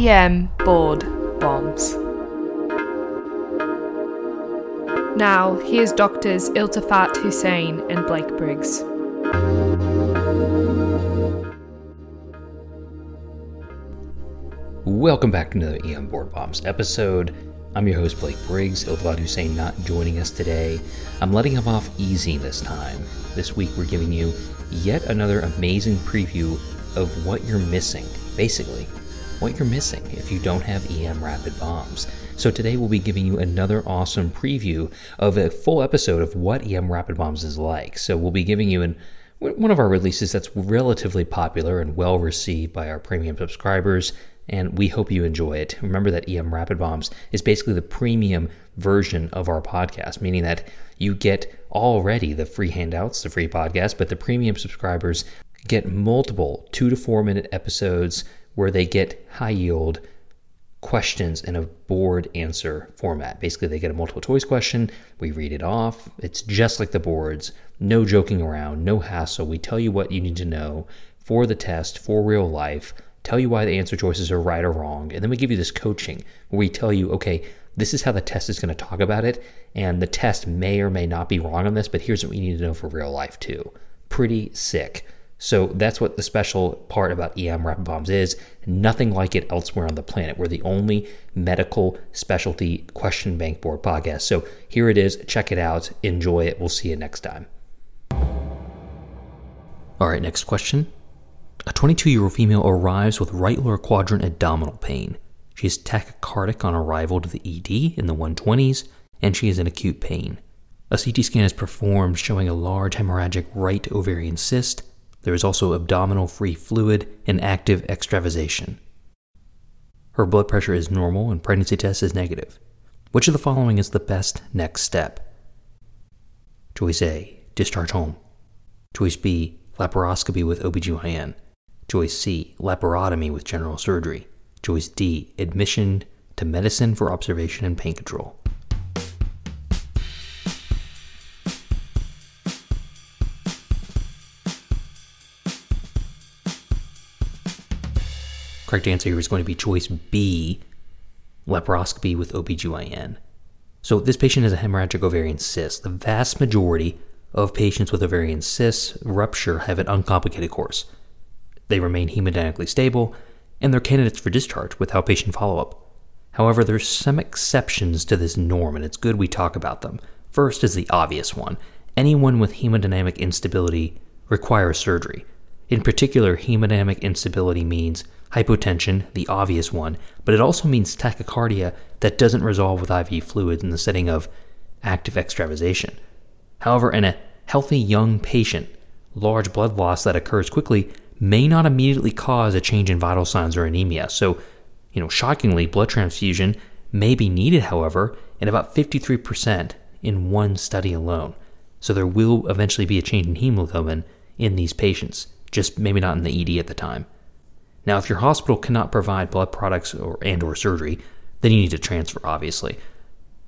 EM board bombs. Now, here's doctors Iltifat Husain and Blake Briggs. Welcome back to another EM Board Bombs episode. I'm your host, Blake Briggs. Iltifat Husain not joining us today. I'm letting him off easy this time. This week, we're giving you yet another amazing preview of what you're missing. Basically, what you're missing if you don't have EM Rapid Bombs. So today we'll be giving you another awesome preview of a full episode of what EM Rapid Bombs is like. So we'll be giving you an one of our releases that's relatively popular and well received by our premium subscribers, and we hope you enjoy it. Remember that EM Rapid Bombs is basically the premium version of our podcast, meaning that you get already the free handouts, the free podcast, but the premium subscribers get multiple two to four minute episodes where they get high yield questions in a board answer format. Basically, they get a multiple choice question, we read it off. It's just like the boards, no joking around, no hassle. We tell you what you need to know for the test, for real life, tell you why the answer choices are right or wrong, and then we give you this coaching where we tell you, okay, this is how the test is going to talk about it, and the test may or may not be wrong on this, but here's what you need to know for real life too. Pretty sick. So that's what the special part about EM Rapid Bombs is. Nothing like it elsewhere on the planet. We're the only medical specialty question bank board podcast. So here it is. Check it out. Enjoy it. We'll see you next time. All right, next question. A 22 year old female arrives with right lower quadrant abdominal pain. She is tachycardic on arrival to the ED in the 120s, and she is in acute pain. A CT scan is performed showing a large hemorrhagic right ovarian cyst there is also abdominal free fluid and active extravasation. Her blood pressure is normal and pregnancy test is negative. Which of the following is the best next step? Choice A, discharge home. Choice B, laparoscopy with OBGYN. Choice C, laparotomy with general surgery. Choice D, admission to medicine for observation and pain control. Correct answer here is going to be choice B, laparoscopy with OBGYN. So this patient has a hemorrhagic ovarian cyst. The vast majority of patients with ovarian cysts rupture have an uncomplicated course. They remain hemodynamically stable, and they're candidates for discharge with outpatient follow-up. However, there's some exceptions to this norm, and it's good we talk about them. First is the obvious one. Anyone with hemodynamic instability requires surgery. In particular, hemodynamic instability means hypotension, the obvious one, but it also means tachycardia that doesn't resolve with IV fluids in the setting of active extravasation. However, in a healthy young patient, large blood loss that occurs quickly may not immediately cause a change in vital signs or anemia. So, you know, shockingly, blood transfusion may be needed, however, in about 53% in one study alone. So there will eventually be a change in hemoglobin in these patients, just maybe not in the ED at the time. Now, if your hospital cannot provide blood products or and or surgery, then you need to transfer, obviously.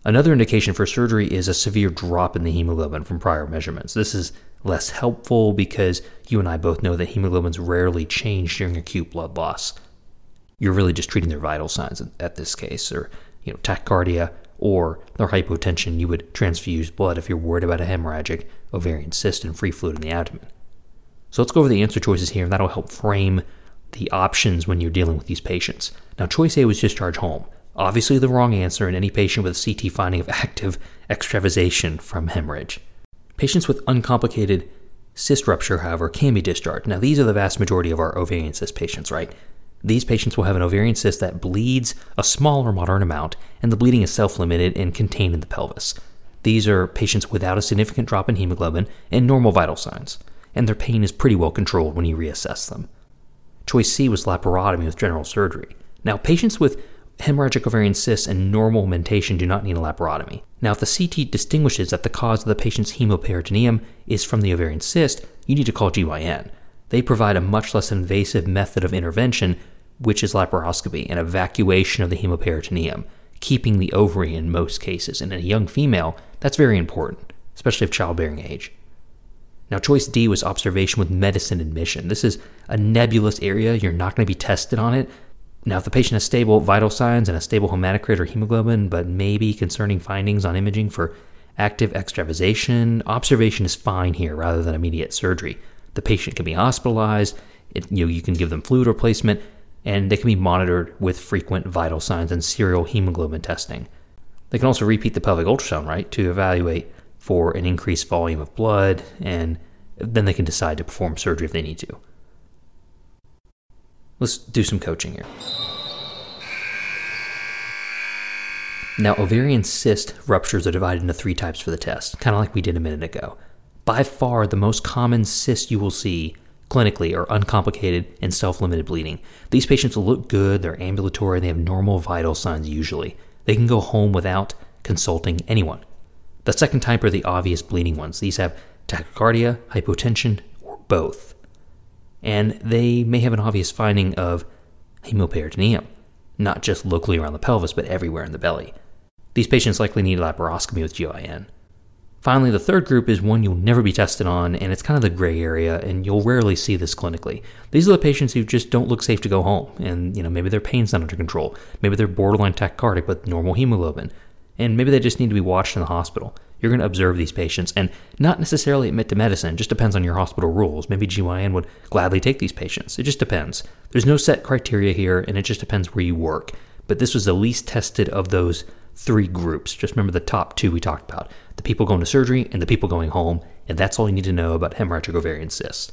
Another indication for surgery is a severe drop in the hemoglobin from prior measurements. This is less helpful because you and I both know that hemoglobins rarely change during acute blood loss. You're really just treating their vital signs at this case, or you know, tachycardia or their hypotension. You would transfuse blood if you're worried about a hemorrhagic ovarian cyst and free fluid in the abdomen. So let's go over the answer choices here, and that'll help frame the options when you're dealing with these patients. Now, choice A was discharge home. Obviously, the wrong answer in any patient with a CT finding of active extravasation from hemorrhage. Patients with uncomplicated cyst rupture, however, can be discharged. Now, these are the vast majority of our ovarian cyst patients, right? These patients will have an ovarian cyst that bleeds a small or moderate amount, and the bleeding is self limited and contained in the pelvis. These are patients without a significant drop in hemoglobin and normal vital signs, and their pain is pretty well controlled when you reassess them. Choice C was laparotomy with general surgery. Now, patients with hemorrhagic ovarian cysts and normal mentation do not need a laparotomy. Now, if the CT distinguishes that the cause of the patient's hemoperitoneum is from the ovarian cyst, you need to call GYN. They provide a much less invasive method of intervention, which is laparoscopy and evacuation of the hemoperitoneum, keeping the ovary in most cases. And in a young female, that's very important, especially of childbearing age. Now, choice D was observation with medicine admission. This is a nebulous area. You're not going to be tested on it. Now, if the patient has stable vital signs and a stable hematocrit or hemoglobin, but maybe concerning findings on imaging for active extravasation, observation is fine here rather than immediate surgery. The patient can be hospitalized, it, you, know, you can give them fluid replacement, and they can be monitored with frequent vital signs and serial hemoglobin testing. They can also repeat the pelvic ultrasound, right, to evaluate for an increased volume of blood, and then they can decide to perform surgery if they need to. Let's do some coaching here. Now, ovarian cyst ruptures are divided into three types for the test, kind of like we did a minute ago. By far, the most common cyst you will see clinically are uncomplicated and self limited bleeding. These patients will look good, they're ambulatory, and they have normal vital signs usually. They can go home without consulting anyone. The second type are the obvious bleeding ones. These have tachycardia, hypotension, or both and they may have an obvious finding of hemoperitoneum, not just locally around the pelvis, but everywhere in the belly. These patients likely need laparoscopy with GYN. Finally, the third group is one you'll never be tested on, and it's kind of the gray area, and you'll rarely see this clinically. These are the patients who just don't look safe to go home, and you know maybe their pain's not under control, maybe they're borderline tachycardic with normal hemoglobin, and maybe they just need to be watched in the hospital. You're going to observe these patients and not necessarily admit to medicine. It just depends on your hospital rules. Maybe GYN would gladly take these patients. It just depends. There's no set criteria here, and it just depends where you work. But this was the least tested of those three groups. Just remember the top two we talked about the people going to surgery and the people going home. And that's all you need to know about hemorrhagic ovarian cysts.